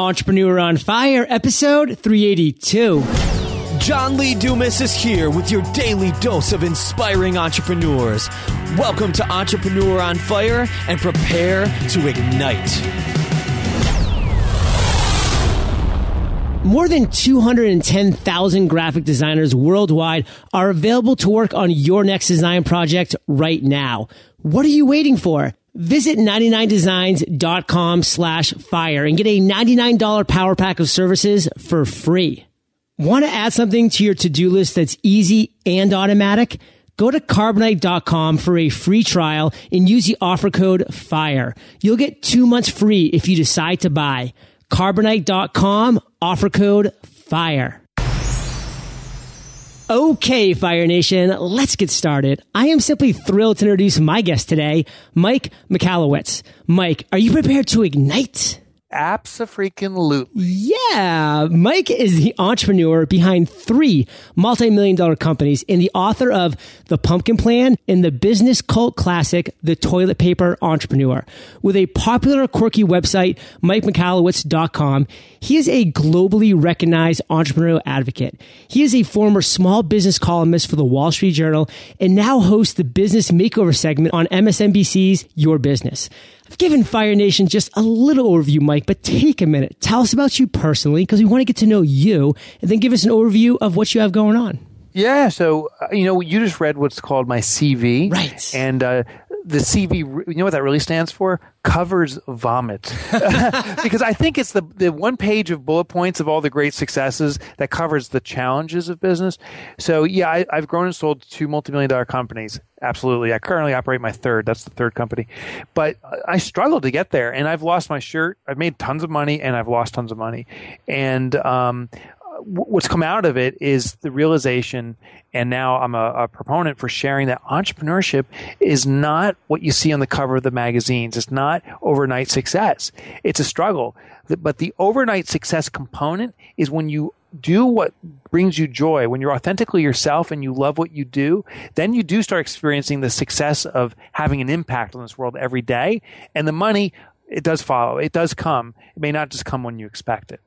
Entrepreneur on Fire, episode 382. John Lee Dumas is here with your daily dose of inspiring entrepreneurs. Welcome to Entrepreneur on Fire and prepare to ignite. More than 210,000 graphic designers worldwide are available to work on your next design project right now. What are you waiting for? Visit 99designs.com slash fire and get a $99 power pack of services for free. Want to add something to your to-do list that's easy and automatic? Go to carbonite.com for a free trial and use the offer code FIRE. You'll get two months free if you decide to buy. Carbonite.com, offer code FIRE. Okay, Fire Nation, let's get started. I am simply thrilled to introduce my guest today, Mike Michalowicz. Mike, are you prepared to ignite? Abso-freaking-lutely. Yeah. Mike is the entrepreneur behind three multi-million dollar companies and the author of The Pumpkin Plan and the business cult classic, The Toilet Paper Entrepreneur. With a popular quirky website, MikeMichalowicz.com, he is a globally recognized entrepreneurial advocate. He is a former small business columnist for the Wall Street Journal and now hosts the business makeover segment on MSNBC's Your Business. I've given Fire Nation just a little overview, Mike, but take a minute. Tell us about you personally because we want to get to know you and then give us an overview of what you have going on. Yeah, so uh, you know, you just read what's called my CV, Right. And uh, the CV, you know what that really stands for? Covers vomit, because I think it's the the one page of bullet points of all the great successes that covers the challenges of business. So yeah, I, I've grown and sold two multi-million dollar companies. Absolutely, I currently operate my third. That's the third company, but I struggled to get there, and I've lost my shirt. I've made tons of money, and I've lost tons of money, and um, what's come out of it is the realization, and now I'm a, a, proponent for sharing that entrepreneurship is not what you see on the cover of the magazines. It's not overnight success. It's a struggle. But the overnight success component is when you do what brings you joy, when you're authentically yourself and you love what you do, then you do start experiencing the success of having an impact on this world every day. And the money, it does follow. It does come. It may not just come when you expect it.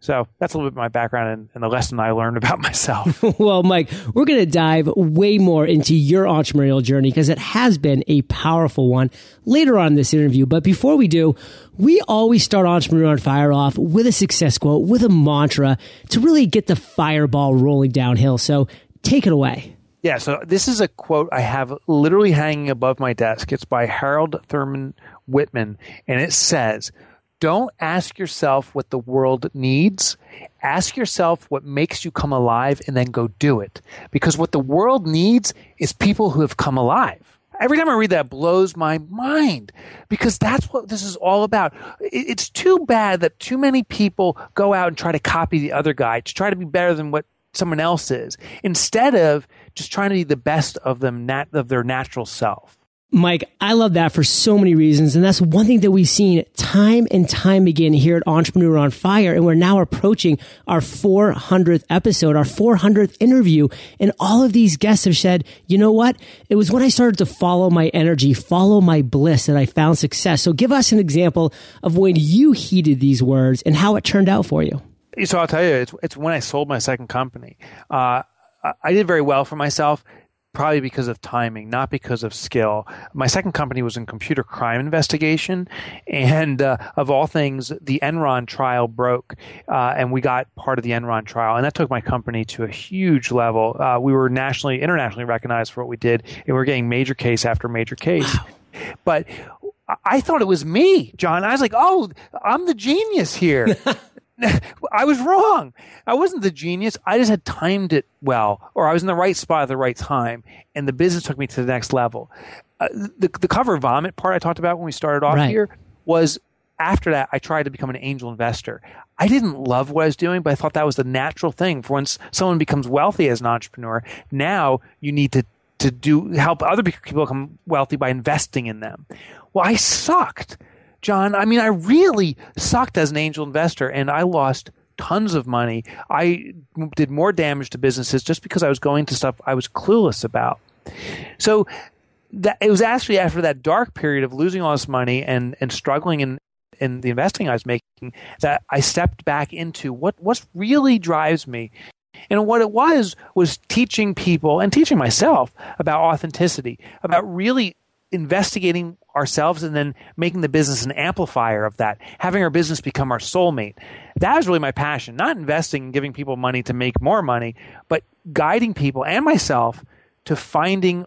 So that's a little bit my background and, and, the lesson I learned about myself. well, Mike, we're going to dive way more into your entrepreneurial journey because it has been a powerful one later on in this interview. But before we do, we always start Entrepreneur on Fire off with a success quote, with a mantra to really get the fireball rolling downhill. So take it away. Yeah, so this is a quote I have literally hanging above my desk. It's by Harold Thurman Whitman, and it says, don't ask yourself what the world needs. Ask yourself what makes you come alive and then go do it. Because what the world needs is people who have come alive. Every time I read that blows my mind because that's what this is all about. It's too bad that too many people go out and try to copy the other guy to try to be better than what someone else is instead of just trying to be the best of them of their natural self. Mike, I love that for so many reasons. And that's one thing that we've seen time and time again here at Entrepreneur on Fire. And we're now approaching our 400th episode, our 400th interview. And all of these guests have said, you know what? It was when I started to follow my energy, follow my bliss that I found success. So give us an example of when you heeded these words and how it turned out for you. So I'll tell you, it's, it's when I sold my second company. Uh, I did very well for myself probably because of timing, not because of skill. My second company was in computer crime investigation, and uh, of all things, the Enron trial broke, uh, and we got part of the Enron trial, and that took my company to a huge level. Uh, we were nationally, internationally recognized for what we did, and we were getting major case after major case. Wow. But I thought it was me, John. I was like, "Oh, I'm the genius here." I was wrong. I wasn't the genius. I just had timed it well, or I was in the right spot at the right time, and the business took me to the next level. Uh, the the cover vomit part I talked about when we started off right. here was after that I tried to become an angel investor. I didn't love what I was doing, but I thought that was the natural thing for once someone becomes wealthy as an entrepreneur. Now you need to to do help other people become wealthy by investing in them. Well, I sucked. John, I mean, I really sucked as an angel investor and I lost tons of money. I did more damage to businesses just because I was going to stuff I was clueless about. So that, it was actually after that dark period of losing all this money and, and struggling in, in the investing I was making that I stepped back into what what really drives me. And what it was was teaching people and teaching myself about authenticity, about really investigating ourselves and then making the business an amplifier of that, having our business become our soulmate. That is really my passion, not investing and giving people money to make more money, but guiding people and myself to finding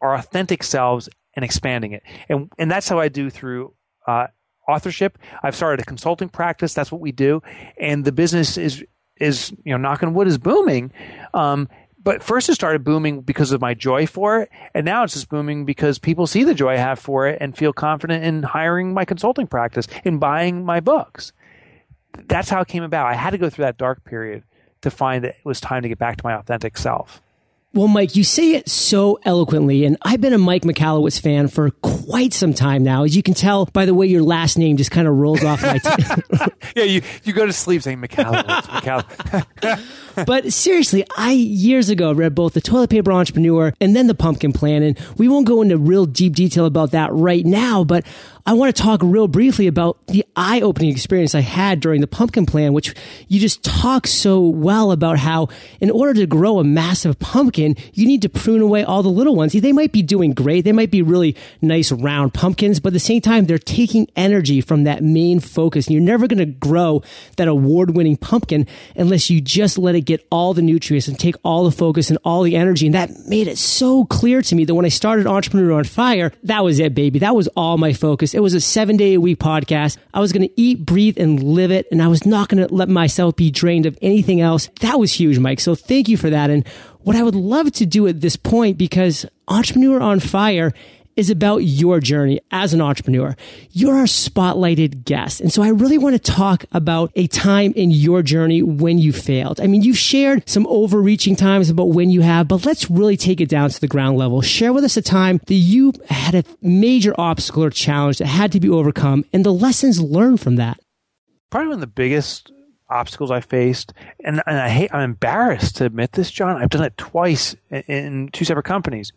our authentic selves and expanding it. And, and that's how I do through uh, authorship. I've started a consulting practice. That's what we do. And the business is, is you know, knocking wood is booming. Um, but first it started booming because of my joy for it. And now it's just booming because people see the joy I have for it and feel confident in hiring my consulting practice, in buying my books. That's how it came about. I had to go through that dark period to find that it was time to get back to my authentic self. Well, Mike, you say it so eloquently, and I've been a Mike Michalowicz fan for quite some time now. As you can tell by the way your last name just kind of rolls off my tongue. yeah, you, you go to sleep saying Michalowicz, Michalowicz. but seriously, I years ago read both The Toilet Paper Entrepreneur and then The Pumpkin Plan, and we won't go into real deep detail about that right now, but I want to talk real briefly about the eye opening experience I had during the pumpkin plan, which you just talk so well about how in order to grow a massive pumpkin, you need to prune away all the little ones. They might be doing great. They might be really nice round pumpkins, but at the same time, they're taking energy from that main focus. And you're never going to grow that award winning pumpkin unless you just let it get all the nutrients and take all the focus and all the energy. And that made it so clear to me that when I started Entrepreneur on Fire, that was it, baby. That was all my focus. It was a seven day a week podcast. I was going to eat, breathe, and live it. And I was not going to let myself be drained of anything else. That was huge, Mike. So thank you for that. And what I would love to do at this point, because Entrepreneur on Fire is about your journey as an entrepreneur. You're our spotlighted guest. And so I really want to talk about a time in your journey when you failed. I mean, you've shared some overreaching times about when you have, but let's really take it down to the ground level. Share with us a time that you had a major obstacle or challenge that had to be overcome and the lessons learned from that. Probably one of the biggest obstacles I faced, and, and I hate, I'm embarrassed to admit this, John. I've done it twice in, in two separate companies.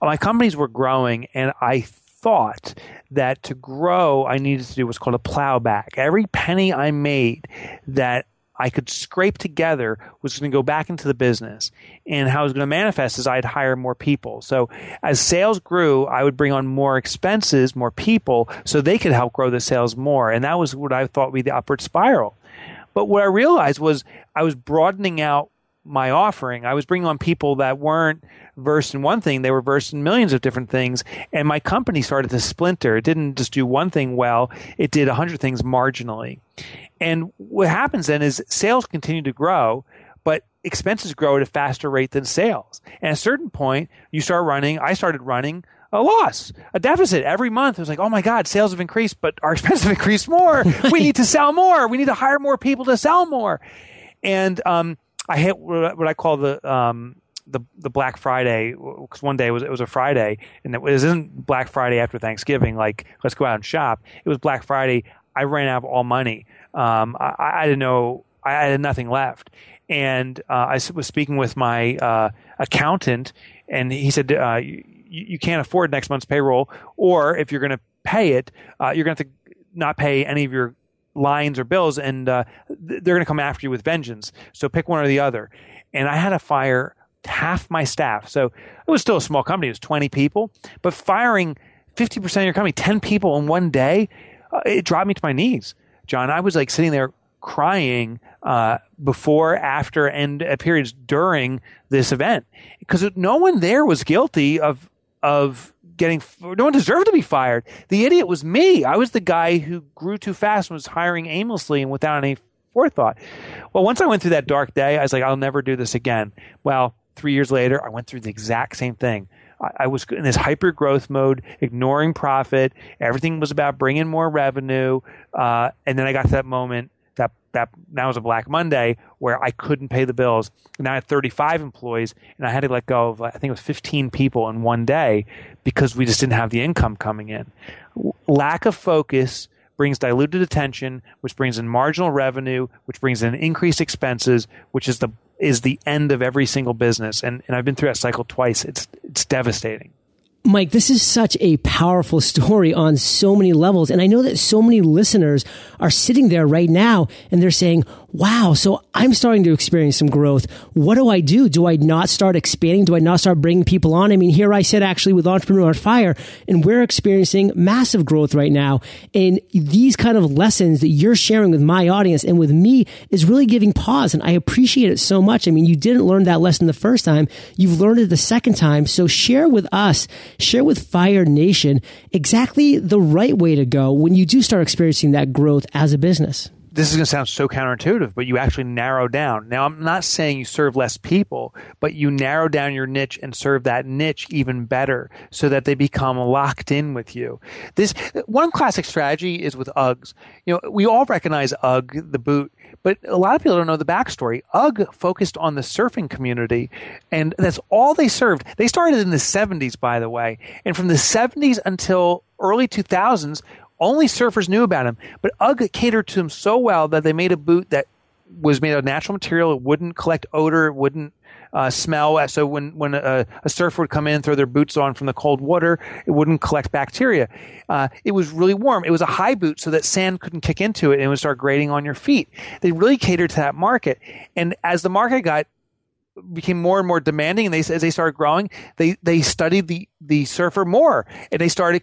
My companies were growing, and I thought that to grow, I needed to do what's called a plowback. Every penny I made that I could scrape together was going to go back into the business. And how it was going to manifest is I'd hire more people. So as sales grew, I would bring on more expenses, more people, so they could help grow the sales more. And that was what I thought would be the upward spiral. But what I realized was I was broadening out my offering. I was bringing on people that weren't versed in one thing, they were versed in millions of different things. And my company started to splinter. It didn't just do one thing well, it did a hundred things marginally. And what happens then is sales continue to grow, but expenses grow at a faster rate than sales. And at a certain point, you start running, I started running a loss, a deficit every month. It was like, oh my God, sales have increased, but our expenses have increased more. we need to sell more. We need to hire more people to sell more. And um, I hit what I call the um, the the Black Friday because one day it was it was a Friday and it wasn't Black Friday after Thanksgiving. Like let's go out and shop. It was Black Friday. I ran out of all money. Um, I, I didn't know. I had nothing left, and uh, I was speaking with my uh, accountant, and he said, uh, you, you can't afford next month's payroll, or if you're going to pay it, uh, you're going to have to not pay any of your lines or bills, and uh, they're going to come after you with vengeance. So pick one or the other. And I had to fire half my staff. So it was still a small company; it was 20 people, but firing 50% of your company, 10 people in one day, uh, it dropped me to my knees. John, I was like sitting there crying uh, before, after, and at periods during this event because no one there was guilty of of getting no one deserved to be fired. The idiot was me. I was the guy who grew too fast and was hiring aimlessly and without any forethought. Well, once I went through that dark day, I was like, I'll never do this again. Well, three years later, I went through the exact same thing. I, I was in this hyper growth mode, ignoring profit. Everything was about bringing more revenue. Uh, and then I got to that moment that that now was a Black Monday where I couldn't pay the bills. And I had 35 employees, and I had to let go of I think it was 15 people in one day because we just didn't have the income coming in. Lack of focus brings diluted attention, which brings in marginal revenue, which brings in increased expenses, which is the is the end of every single business. And and I've been through that cycle twice. It's it's devastating. Mike, this is such a powerful story on so many levels. And I know that so many listeners are sitting there right now and they're saying, wow, so I'm starting to experience some growth. What do I do? Do I not start expanding? Do I not start bringing people on? I mean, here I sit actually with Entrepreneur on Fire and we're experiencing massive growth right now. And these kind of lessons that you're sharing with my audience and with me is really giving pause. And I appreciate it so much. I mean, you didn't learn that lesson the first time. You've learned it the second time. So share with us, share with Fire Nation exactly the right way to go when you do start experiencing that growth as a business this is going to sound so counterintuitive, but you actually narrow down. Now, I'm not saying you serve less people, but you narrow down your niche and serve that niche even better so that they become locked in with you. This one classic strategy is with Uggs. You know, we all recognize Ugg, the boot, but a lot of people don't know the backstory. Ugg focused on the surfing community, and that's all they served. They started in the 70s, by the way, and from the 70s until early 2000s, only surfers knew about him, but UGG catered to him so well that they made a boot that was made of natural material. It wouldn't collect odor. It wouldn't uh, smell. So when when a, a, surfer would come in, throw their boots on from the cold water, it wouldn't collect bacteria. Uh, it was really warm. It was a high boot so that sand couldn't kick into it and it would start grating on your feet. They really catered to that market. And as the market got became more and more demanding and they as they started growing they they studied the the surfer more and they started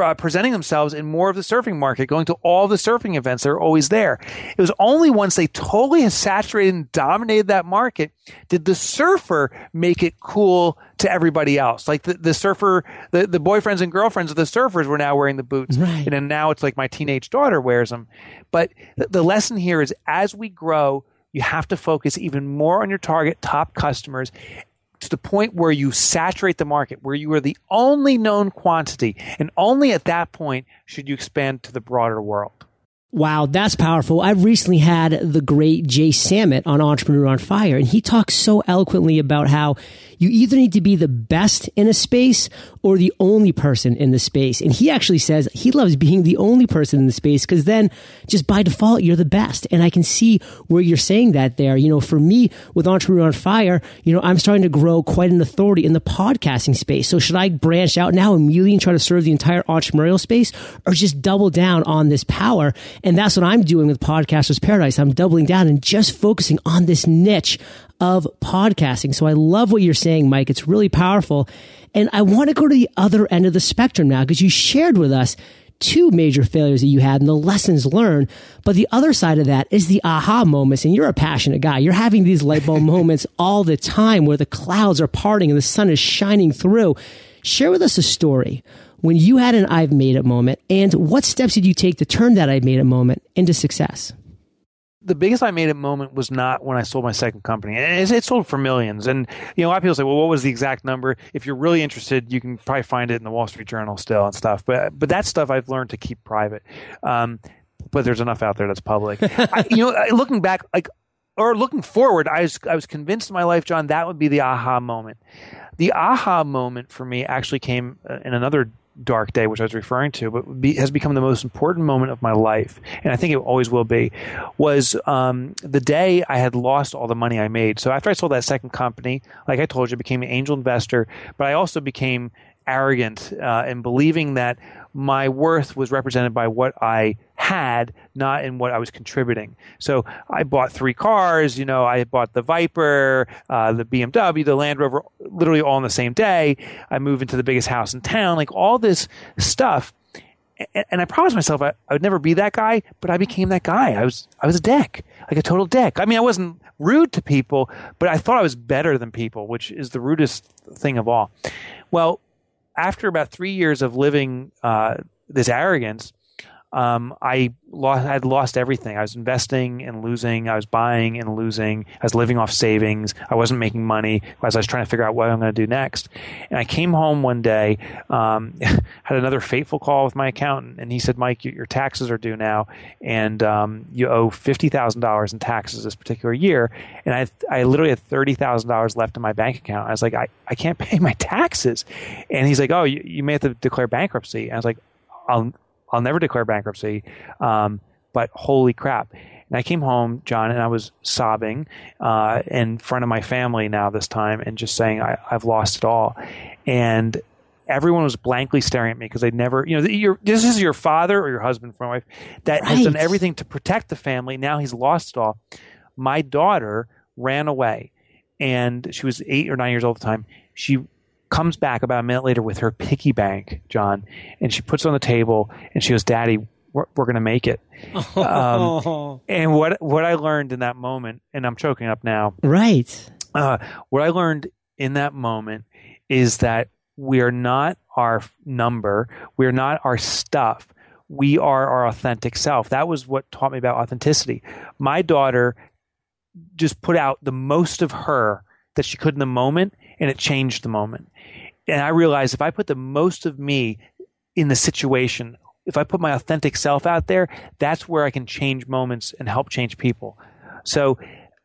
uh, presenting themselves in more of the surfing market, going to all the surfing events. They're always there. It was only once they totally saturated and dominated that market did the surfer make it cool to everybody else. Like the, the surfer, the, the boyfriends and girlfriends of the surfers were now wearing the boots. Right. And then now it's like my teenage daughter wears them. But the, the lesson here is as we grow, you have to focus even more on your target top customers to the point where you saturate the market, where you are the only known quantity, and only at that point should you expand to the broader world. Wow, that's powerful. I've recently had the great Jay Samit on Entrepreneur on Fire, and he talks so eloquently about how you either need to be the best in a space or the only person in the space. And he actually says he loves being the only person in the space because then just by default, you're the best. And I can see where you're saying that there. You know, for me with Entrepreneur on Fire, you know, I'm starting to grow quite an authority in the podcasting space. So should I branch out now immediately and try to serve the entire entrepreneurial space or just double down on this power? And that's what I'm doing with Podcasters Paradise. I'm doubling down and just focusing on this niche of podcasting. So I love what you're saying, Mike. It's really powerful. And I want to go to the other end of the spectrum now because you shared with us two major failures that you had and the lessons learned. But the other side of that is the aha moments. And you're a passionate guy. You're having these light bulb moments all the time where the clouds are parting and the sun is shining through. Share with us a story when you had an I've made it moment and what steps did you take to turn that I've made it moment into success? the biggest I made it moment was not when I sold my second company. It, it, sold for millions. And, you know, a lot of people say, well, what was the exact number? If you're really interested, you can probably find it in the Wall Street Journal still and stuff. But, but that stuff I've learned to keep private. Um, but there's enough out there that's public. I, you know, looking back, like, or looking forward, I was, I was convinced in my life, John, that would be the aha moment. The aha moment for me actually came uh, in another dark day, which I was referring to, but be, has become the most important moment of my life, and I think it always will be, was um, the day I had lost all the money I made. So after I sold that second company, like I told you, I became an angel investor, but I also became arrogant uh, in believing that my worth was represented by what I had, not in what I was contributing. So I bought three cars. You know, I bought the Viper, uh, the BMW, the Land Rover, literally all in the same day. I moved into the biggest house in town, like all this stuff. And, and I promised myself I, I would never be that guy, but I became that guy. I was I was a dick, like a total dick. I mean, I wasn't rude to people, but I thought I was better than people, which is the rudest thing of all. Well, after about three years of living uh, this arrogance, um, I lost, had lost everything. I was investing and losing. I was buying and losing. I was living off savings. I wasn't making money as I was trying to figure out what I'm going to do next. And I came home one day, um, had another fateful call with my accountant, and he said, "Mike, your taxes are due now, and um, you owe fifty thousand dollars in taxes this particular year." And I, I literally had thirty thousand dollars left in my bank account. I was like, "I, I can't pay my taxes," and he's like, "Oh, you, you may have to declare bankruptcy." And I was like, I'll I'll never declare bankruptcy. Um, but holy crap. And I came home, John, and I was sobbing uh, in front of my family now this time and just saying, I, have lost it all. And everyone was blankly staring at me because they'd never, you know, this is your father or your husband, for my wife, that right. has done everything to protect the family. Now he's lost it all. My daughter ran away, and she was eight or nine years old at the time. She comes back about a minute later with her piggy bank, John, and she puts it on the table and she goes, "Daddy, we're, we're going to make it." Um, and what what I learned in that moment, and I'm choking up now. Right. Uh, what I learned in that moment is that we are not our number. We are not our stuff. We are our authentic self. That was what taught me about authenticity. My daughter just put out the most of her that she could in the moment, and it changed the moment. And I realized if I put the most of me in the situation, if I put my authentic self out there, that's where I can change moments and help change people. So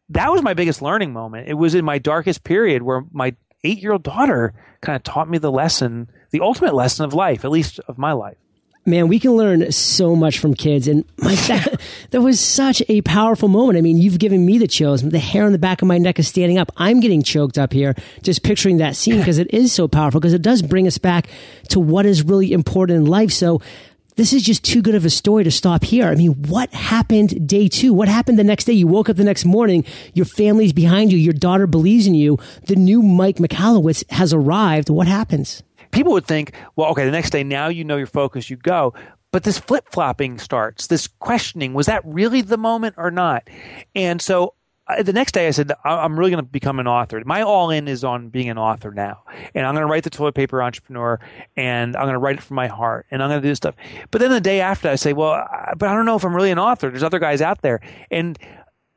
that was my biggest learning moment. It was in my darkest period where my eight year old daughter kind of taught me the lesson, the ultimate lesson of life, at least of my life. Man, we can learn so much from kids. And my, that, that was such a powerful moment. I mean, you've given me the chills. The hair on the back of my neck is standing up. I'm getting choked up here just picturing that scene because it is so powerful because it does bring us back to what is really important in life. So this is just too good of a story to stop here. I mean, what happened day two? What happened the next day? You woke up the next morning, your family's behind you, your daughter believes in you, the new Mike Michalowicz has arrived. What happens? People would think, well, okay, the next day, now you know your focus, you go. But this flip flopping starts, this questioning, was that really the moment or not? And so the next day I said, I'm really going to become an author. My all in is on being an author now. And I'm going to write the toilet paper entrepreneur and I'm going to write it from my heart and I'm going to do stuff. But then the day after I say, well, but I don't know if I'm really an author. There's other guys out there. And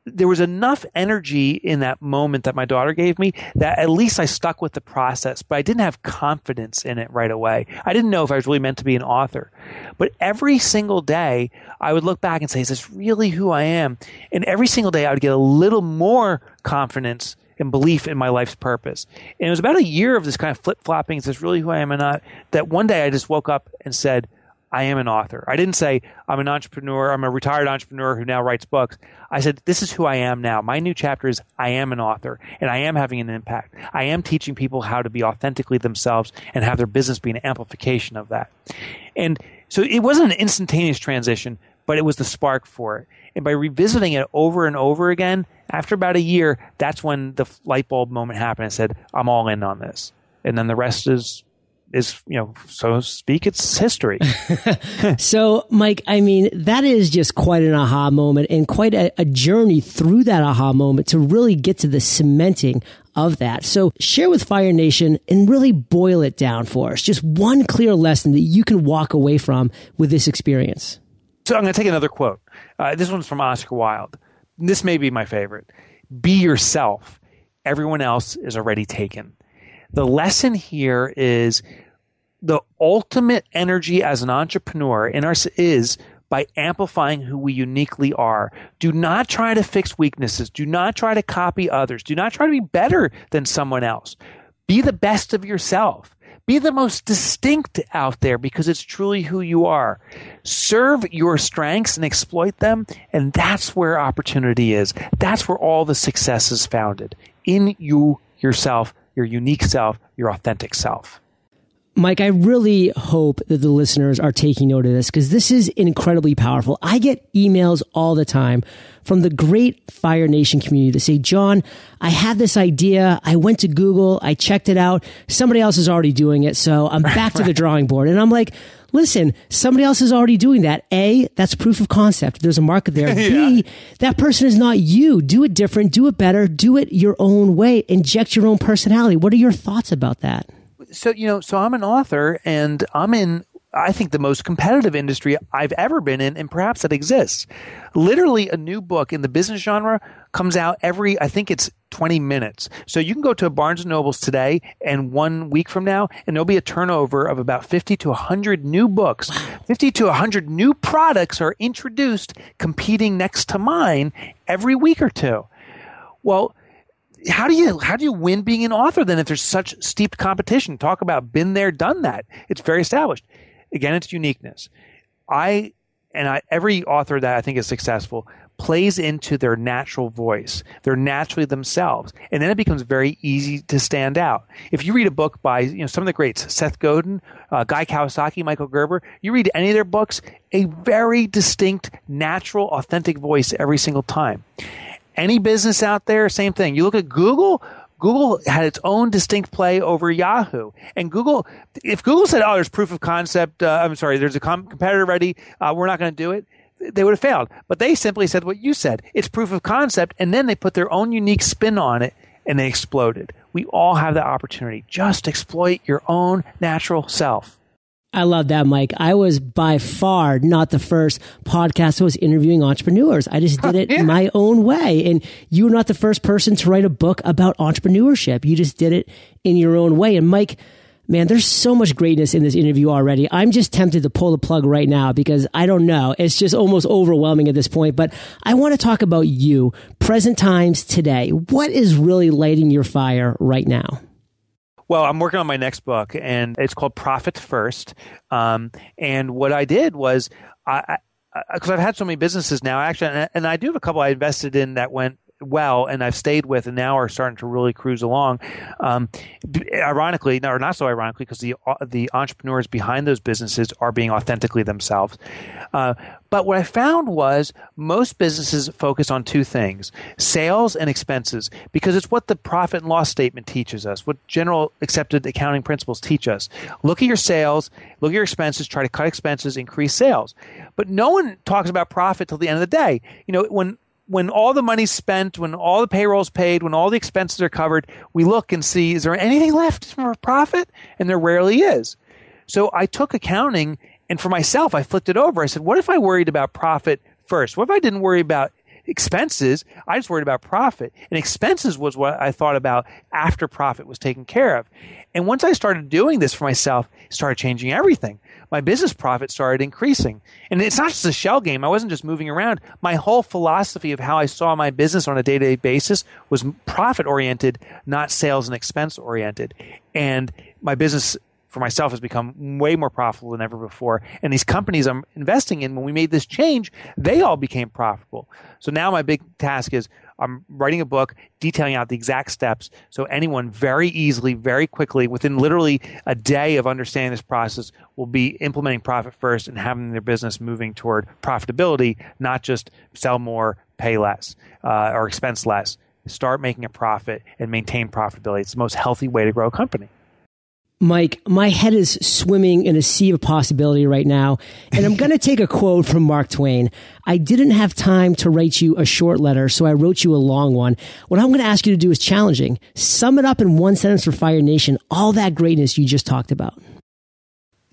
there was enough energy in that moment that my daughter gave me that at least I stuck with the process, but I didn't have confidence in it right away. I didn't know if I was really meant to be an author. But every single day, I would look back and say, is this really who I am? And every single day, I would get a little more confidence and belief in my life's purpose. And it was about a year of this kind of flip flopping. Is this really who I am or not? That one day I just woke up and said, I am an author. I didn't say I'm an entrepreneur. I'm a retired entrepreneur who now writes books. I said, this is who I am now. My new chapter is I am an author and I am having an impact. I am teaching people how to be authentically themselves and have their business be an amplification of that. And so it wasn't an instantaneous transition, but it was the spark for it. And by revisiting it over and over again, after about a year, that's when the light bulb moment happened. I said, I'm all in on this. And then the rest is is, you know, so to speak, it's history. so, Mike, I mean, that is just quite an aha moment and quite a, a, journey through that aha moment to really get to the cementing of that. So, share with Fire Nation and really boil it down for us. Just one clear lesson that you can walk away from with this experience. So, I'm going to take another quote. Uh, this one's from Oscar Wilde. This may be my favorite. Be yourself. Everyone else is already taken. The lesson here is the ultimate energy as an entrepreneur in our is by amplifying who we uniquely are. Do not try to fix weaknesses. Do not try to copy others. Do not try to be better than someone else. Be the best of yourself. Be the most distinct out there because it's truly who you are. Serve your strengths and exploit them, and that's where opportunity is. That's where all the success is founded in you yourself your unique self, your authentic self. Mike, I really hope that the listeners are taking note of this because this is incredibly powerful. I get emails all the time from the great Fire Nation community that say, John, I had this idea. I went to Google. I checked it out. Somebody else is already doing it. So I'm back to the drawing board. And I'm like, listen, somebody else is already doing that. A, that's proof of concept. There's a market there. yeah. B, that person is not you. Do it different. Do it better. Do it your own way. Inject your own personality. What are your thoughts about that? So, you know, so I'm an author and I'm in I think the most competitive industry I've ever been in, and perhaps that exists. Literally, a new book in the business genre comes out every, I think it's 20 minutes. So you can go to a Barnes and Nobles today and one week from now, and there'll be a turnover of about 50 to 100 new books. 50 to 100 new products are introduced competing next to mine every week or two. Well, how do you how do you win being an author then if there's such steep competition? Talk about been there, done that. It's very established. Again, it's uniqueness. I and I, every author that I think is successful plays into their natural voice. They're naturally themselves. And then it becomes very easy to stand out. If you read a book by, you know, some of the greats, Seth Godin, uh, Guy Kawasaki, Michael Gerber, you read any of their books, a very distinct, natural, authentic voice every single time. Any business out there, same thing. You look at Google, Google had its own distinct play over Yahoo. And Google, if Google said, "Oh, there's proof of concept," uh, I'm sorry, there's a com- competitor ready, uh, we're not going to do it. They would have failed. But they simply said what you said. It's proof of concept, and then they put their own unique spin on it, and they exploded. We all have that opportunity. Just exploit your own natural self. I love that, Mike. I was by far not the first podcast who was interviewing entrepreneurs. I just did it yeah. my own way. And you were not the first person to write a book about entrepreneurship. You just did it in your own way. And Mike, man, there's so much greatness in this interview already. I'm just tempted to pull the plug right now because I don't know. It's just almost overwhelming at this point. But I want to talk about you, present times today. What is really lighting your fire right now? Well, I'm working on my next book, and it's called Profit First. Um, and what I did was, I because I've had so many businesses now, actually, and I do have a couple I invested in that went well and I've stayed with and now are starting to really cruise along. Um, ironically, or not so ironically, because the uh, the entrepreneurs behind those businesses are being authentically themselves. Uh, but what I found was most businesses focus on two things sales and expenses because it's what the profit and loss statement teaches us, what general accepted accounting principles teach us. Look at your sales, look at your expenses, try to cut expenses, increase sales. But no one talks about profit till the end of the day. You know, when when all the money's spent, when all the payroll's paid, when all the expenses are covered, we look and see is there anything left for profit? And there rarely is. So I took accounting and for myself, I flipped it over. I said, what if I worried about profit first? What if I didn't worry about expenses? I just worried about profit. And expenses was what I thought about after profit was taken care of. And once I started doing this for myself, it started changing everything my business profit started increasing. And it's not just a shell game. I wasn't just moving around. My whole philosophy of how I saw my business on a day to day basis was profit oriented, not sales and expense oriented. And my business for myself has become way more profitable than ever before. And these companies I'm investing in, when we made this change, they all became profitable. So now my big task is I'm writing a book detailing out the exact steps so anyone very easily, very quickly, within literally a day of understanding this process, will be implementing profit first and having their business moving toward profitability, not just sell more, pay less, uh, or expense less. Start making a profit and maintain profitability. It's the most healthy way to grow a company. Mike, my head is swimming in a sea of possibility right now, and I'm going to take a quote from Mark Twain. I didn't have time to write you a short letter, so I wrote you a long one. What I'm going to ask you to do is challenging. Sum it up in one sentence for Fire Nation, all that greatness you just talked about.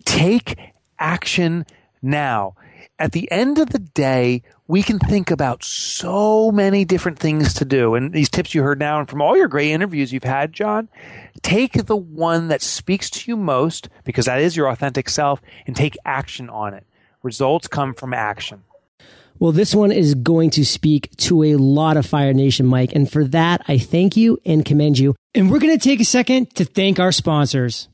Take action now. At the end of the day, we can think about so many different things to do. And these tips you heard now and from all your great interviews you've had, John, take the one that speaks to you most because that is your authentic self and take action on it. Results come from action. Well, this one is going to speak to a lot of Fire Nation, Mike. And for that, I thank you and commend you. And we're going to take a second to thank our sponsors.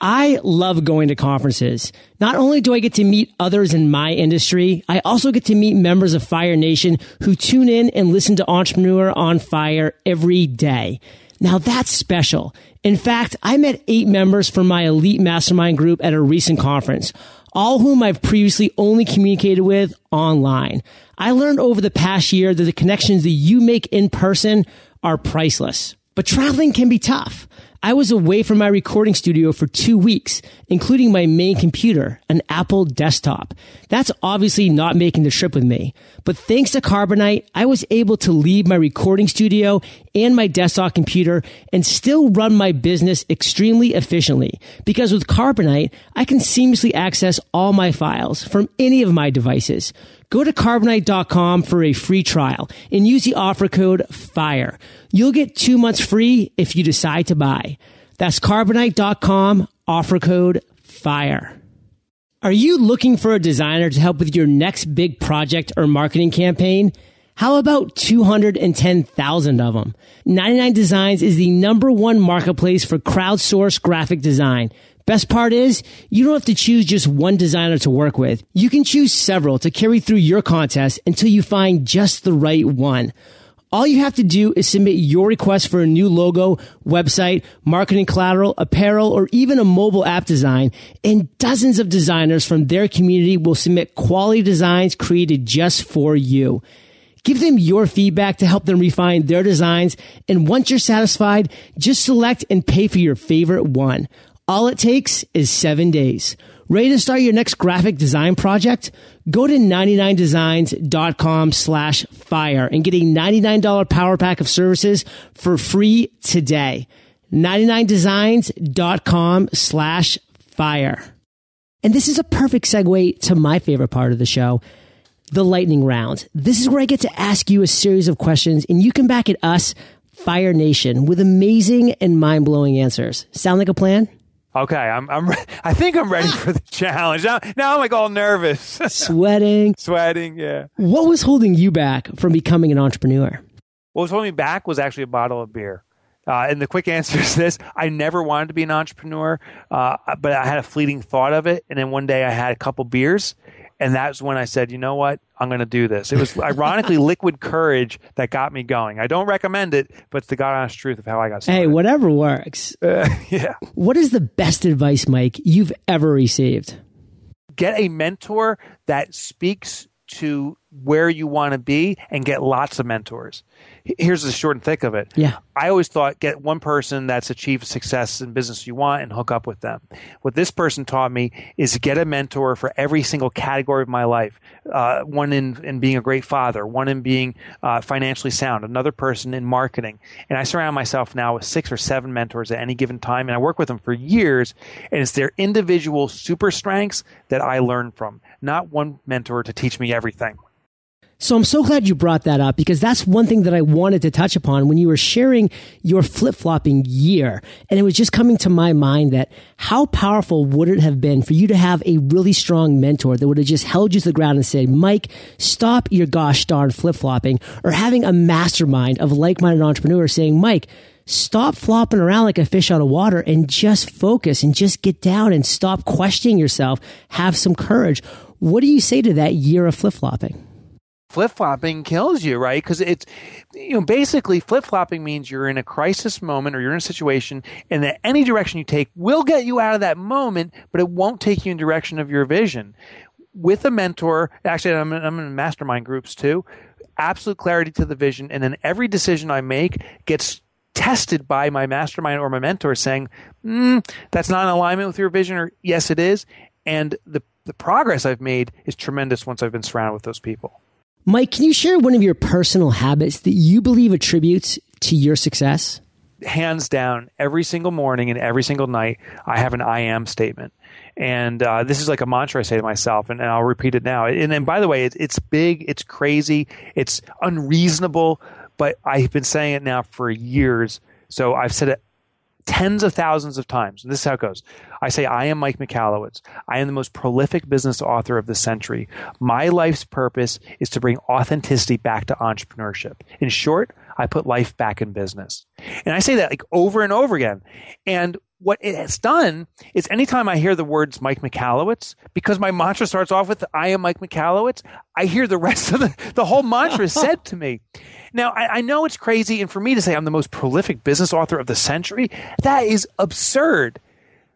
I love going to conferences. Not only do I get to meet others in my industry, I also get to meet members of Fire Nation who tune in and listen to Entrepreneur on Fire every day. Now that's special. In fact, I met eight members from my elite mastermind group at a recent conference, all whom I've previously only communicated with online. I learned over the past year that the connections that you make in person are priceless. But traveling can be tough. I was away from my recording studio for two weeks, including my main computer, an Apple desktop. That's obviously not making the trip with me. But thanks to Carbonite, I was able to leave my recording studio and my desktop computer and still run my business extremely efficiently. Because with Carbonite, I can seamlessly access all my files from any of my devices. Go to carbonite.com for a free trial and use the offer code FIRE. You'll get two months free if you decide to buy. That's carbonite.com, offer code FIRE. Are you looking for a designer to help with your next big project or marketing campaign? How about 210,000 of them? 99 Designs is the number one marketplace for crowdsourced graphic design Best part is, you don't have to choose just one designer to work with. You can choose several to carry through your contest until you find just the right one. All you have to do is submit your request for a new logo, website, marketing collateral, apparel, or even a mobile app design, and dozens of designers from their community will submit quality designs created just for you. Give them your feedback to help them refine their designs, and once you're satisfied, just select and pay for your favorite one. All it takes is seven days. Ready to start your next graphic design project? Go to 99designs.com slash fire and get a $99 power pack of services for free today. 99designs.com slash fire. And this is a perfect segue to my favorite part of the show, the lightning round. This is where I get to ask you a series of questions and you can back at us, Fire Nation, with amazing and mind blowing answers. Sound like a plan? Okay, I'm. I'm. Re- I think I'm ready for the challenge. Now, now I'm like all nervous, Sweating. sweating. Yeah. What was holding you back from becoming an entrepreneur? What was holding me back was actually a bottle of beer. Uh, and the quick answer is this: I never wanted to be an entrepreneur, uh, but I had a fleeting thought of it. And then one day I had a couple beers, and that's when I said, you know what? I'm going to do this. It was ironically liquid courage that got me going. I don't recommend it, but it's the God honest truth of how I got started. Hey, whatever works. Uh, yeah. What is the best advice, Mike, you've ever received? Get a mentor that speaks to where you want to be and get lots of mentors. Here's the short and thick of it. Yeah. I always thought get one person that's achieved success in business you want and hook up with them. What this person taught me is get a mentor for every single category of my life. Uh, one in, in being a great father, one in being uh, financially sound, another person in marketing. And I surround myself now with six or seven mentors at any given time, and I work with them for years. And it's their individual super strengths that I learn from, not one mentor to teach me everything. So I'm so glad you brought that up because that's one thing that I wanted to touch upon when you were sharing your flip flopping year. And it was just coming to my mind that how powerful would it have been for you to have a really strong mentor that would have just held you to the ground and said, Mike, stop your gosh darn flip flopping or having a mastermind of like-minded entrepreneurs saying, Mike, stop flopping around like a fish out of water and just focus and just get down and stop questioning yourself. Have some courage. What do you say to that year of flip flopping? Flip flopping kills you, right? Because it's, you know, basically flip flopping means you're in a crisis moment or you're in a situation and that any direction you take will get you out of that moment, but it won't take you in direction of your vision. With a mentor, actually, I'm, I'm in mastermind groups too, absolute clarity to the vision. And then every decision I make gets tested by my mastermind or my mentor saying, mm, that's not in alignment with your vision, or yes, it is. And the, the progress I've made is tremendous once I've been surrounded with those people. Mike, can you share one of your personal habits that you believe attributes to your success? hands down, every single morning and every single night, I have an I am statement. And uh, this is like a mantra I say to myself, and, and I'll repeat it now. And, and by the way, it, it's big, it's crazy, it's unreasonable, but I've been saying it now for years. So I've said it tens of thousands of times. And this is how it goes. I say, I am Mike Michalowicz. I am the most prolific business author of the century. My life's purpose is to bring authenticity back to entrepreneurship. In short, I put life back in business. And I say that like over and over again. And what it has done is anytime I hear the words Mike Michalowicz, because my mantra starts off with I am Mike Michalowicz, I hear the rest of the, the whole mantra said to me. Now, I, I know it's crazy, and for me to say I'm the most prolific business author of the century, that is absurd.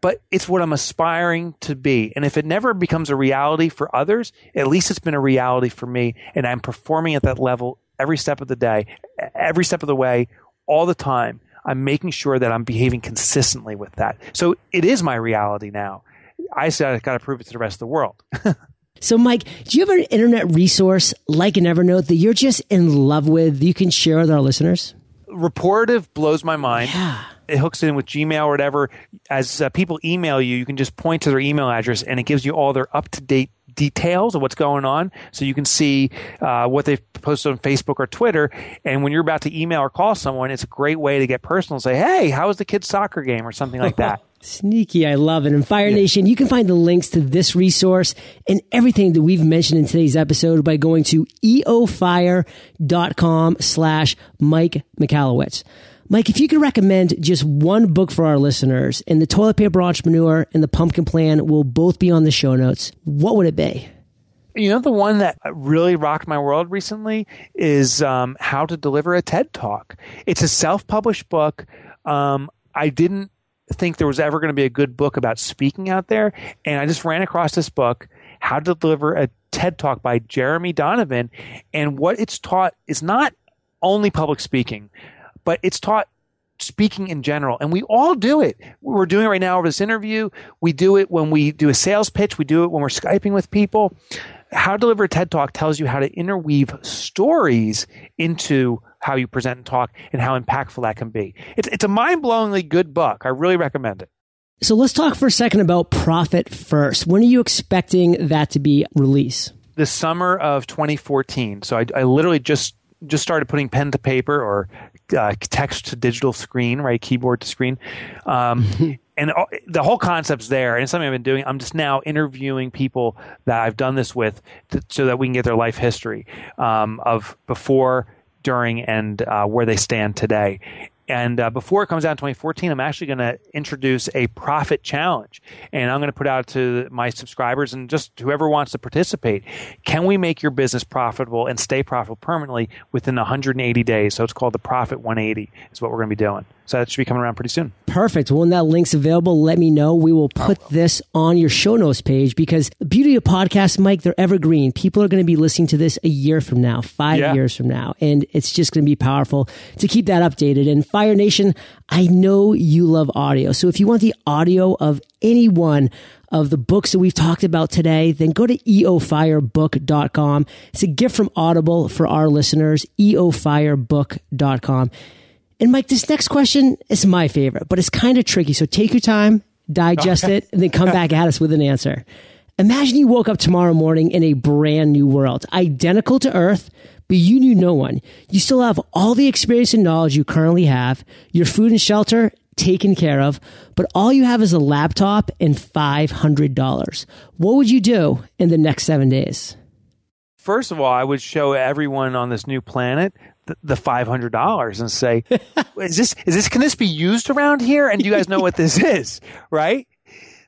But it's what I'm aspiring to be. And if it never becomes a reality for others, at least it's been a reality for me. And I'm performing at that level every step of the day, every step of the way, all the time. I'm making sure that I'm behaving consistently with that. So it is my reality now. I said I've got to prove it to the rest of the world. So, Mike, do you have an internet resource like an Evernote that you're just in love with that you can share with our listeners? Rapportive blows my mind. Yeah. It hooks in with Gmail or whatever. As uh, people email you, you can just point to their email address and it gives you all their up to date details of what's going on. So you can see uh, what they've posted on Facebook or Twitter. And when you're about to email or call someone, it's a great way to get personal and say, hey, how was the kid's soccer game or something like that. Sneaky. I love it. And Fire Nation, you can find the links to this resource and everything that we've mentioned in today's episode by going to eofire.com slash Mike Michalowicz. Mike, if you could recommend just one book for our listeners, and the toilet paper entrepreneur and the pumpkin plan will both be on the show notes, what would it be? You know, the one that really rocked my world recently is um, How to Deliver a TED Talk. It's a self published book. Um, I didn't think there was ever going to be a good book about speaking out there. And I just ran across this book, How to Deliver a TED Talk by Jeremy Donovan. And what it's taught is not only public speaking, but it's taught speaking in general. And we all do it. We're doing it right now over this interview. We do it when we do a sales pitch. We do it when we're Skyping with people. How to Deliver a TED Talk tells you how to interweave stories into how you present and talk and how impactful that can be. It's, it's a mind blowingly good book. I really recommend it. So let's talk for a second about Profit First. When are you expecting that to be released? The summer of 2014. So I, I literally just just started putting pen to paper or uh, text to digital screen, right, keyboard to screen. Um, and the whole concept's there, and it's something I've been doing. I'm just now interviewing people that I've done this with, to, so that we can get their life history um, of before, during, and uh, where they stand today. And uh, before it comes out in 2014, I'm actually going to introduce a profit challenge. And I'm going to put out to my subscribers and just whoever wants to participate. Can we make your business profitable and stay profitable permanently within 180 days? So it's called the Profit 180 is what we're going to be doing. So that should be coming around pretty soon. Perfect. When that link's available, let me know. We will put oh. this on your show notes page because the beauty of podcasts, Mike, they're evergreen. People are going to be listening to this a year from now, five yeah. years from now, and it's just going to be powerful to keep that updated. And Fire Nation, I know you love audio. So if you want the audio of any one of the books that we've talked about today, then go to eofirebook.com. It's a gift from Audible for our listeners, eofirebook.com. And Mike, this next question is my favorite, but it's kind of tricky. So take your time, digest it, and then come back at us with an answer. Imagine you woke up tomorrow morning in a brand new world, identical to Earth, but you knew no one. You still have all the experience and knowledge you currently have, your food and shelter taken care of, but all you have is a laptop and $500. What would you do in the next seven days? First of all, I would show everyone on this new planet the, five hundred dollars and say, "Is this is this can this be used around here?" And do you guys know what this is? Right.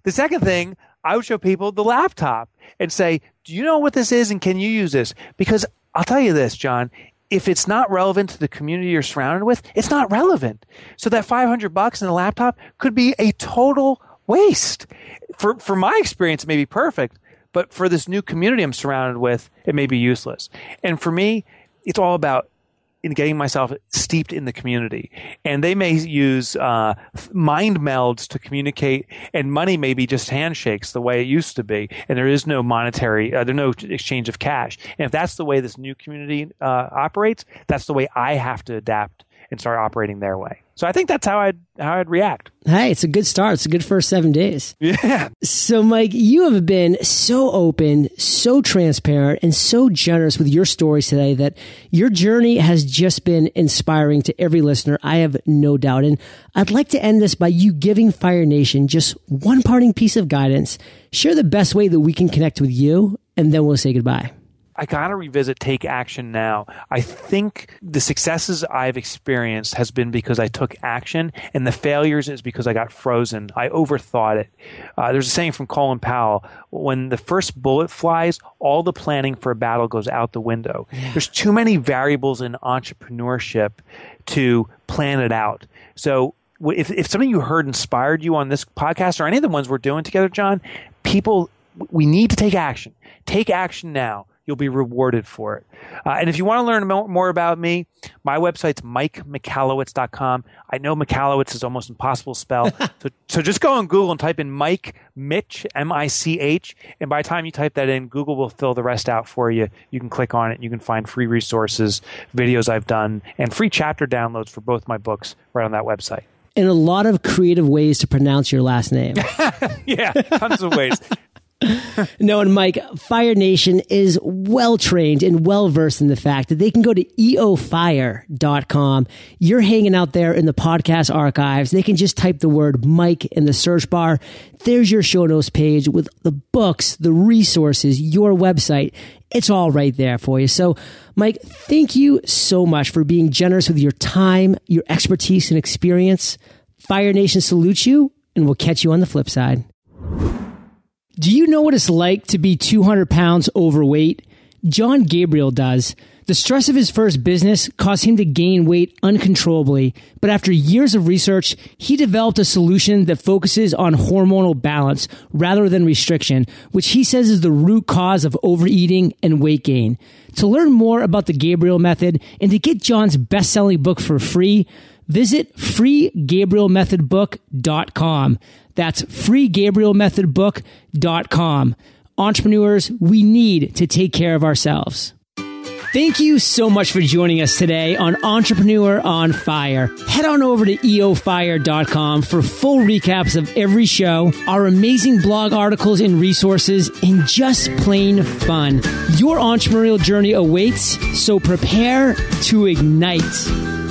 The second thing, I would show people the laptop and say, "Do you know what this is? And can you use this?" Because I'll tell you this, John. If it's not relevant to the community you're surrounded with, it's not relevant. So that 500 bucks in a laptop could be a total waste. For, for my experience, it may be perfect, but for this new community I'm surrounded with, it may be useless. And for me, it's all about in getting myself steeped in the community. And they may use uh, mind melds to communicate, and money may be just handshakes the way it used to be. And there is no monetary, uh, there's no exchange of cash. And if that's the way this new community uh, operates, that's the way I have to adapt and start operating their way. So I think that's how I'd how I'd react. Hey, it's a good start. It's a good first seven days. Yeah. So, Mike, you have been so open, so transparent, and so generous with your stories today that your journey has just been inspiring to every listener. I have no doubt. And I'd like to end this by you giving Fire Nation just one parting piece of guidance. Share the best way that we can connect with you, and then we'll say goodbye. I gotta revisit Take Action Now. I think the successes I've experienced has been because I took action, and the failures is because I got frozen. I overthought it. Uh, there's a saying from Colin Powell: when the first bullet flies, all the planning for a battle goes out the window. Yeah. There's too many variables in entrepreneurship to plan it out. So if, if something you heard inspired you on this podcast or any of the ones we're doing together, John, people, we need to take action. Take action now you'll be rewarded for it. Uh, and if you want to learn more about me, my website's mikemichalowicz.com. I know Michalowicz is almost impossible to spell. so, so just go on Google and type in Mike Mitch, M I C H. And by the time you type that in, Google will fill the rest out for you. You can click on it. And you can find free resources, videos I've done, and free chapter downloads for both my books right on that website. And a lot of creative ways to pronounce your last name. yeah, tons of ways. No, and Mike, Fire Nation is well trained and well versed in the fact that they can go to eofire.com. You're hanging out there in the podcast archives. They can just type the word Mike in the search bar. There's your show notes page with the books, the resources, your website. It's all right there for you. So, Mike, thank you so much for being generous with your time, your expertise, and experience. Fire Nation salutes you, and we'll catch you on the flip side. Do you know what it's like to be 200 pounds overweight? John Gabriel does. The stress of his first business caused him to gain weight uncontrollably, but after years of research, he developed a solution that focuses on hormonal balance rather than restriction, which he says is the root cause of overeating and weight gain. To learn more about the Gabriel method and to get John's best-selling book for free, visit freegabrielmethodbook.com. That's freegabrielmethodbook.com. Entrepreneurs, we need to take care of ourselves. Thank you so much for joining us today on Entrepreneur on Fire. Head on over to eofire.com for full recaps of every show, our amazing blog articles and resources, and just plain fun. Your entrepreneurial journey awaits, so prepare to ignite.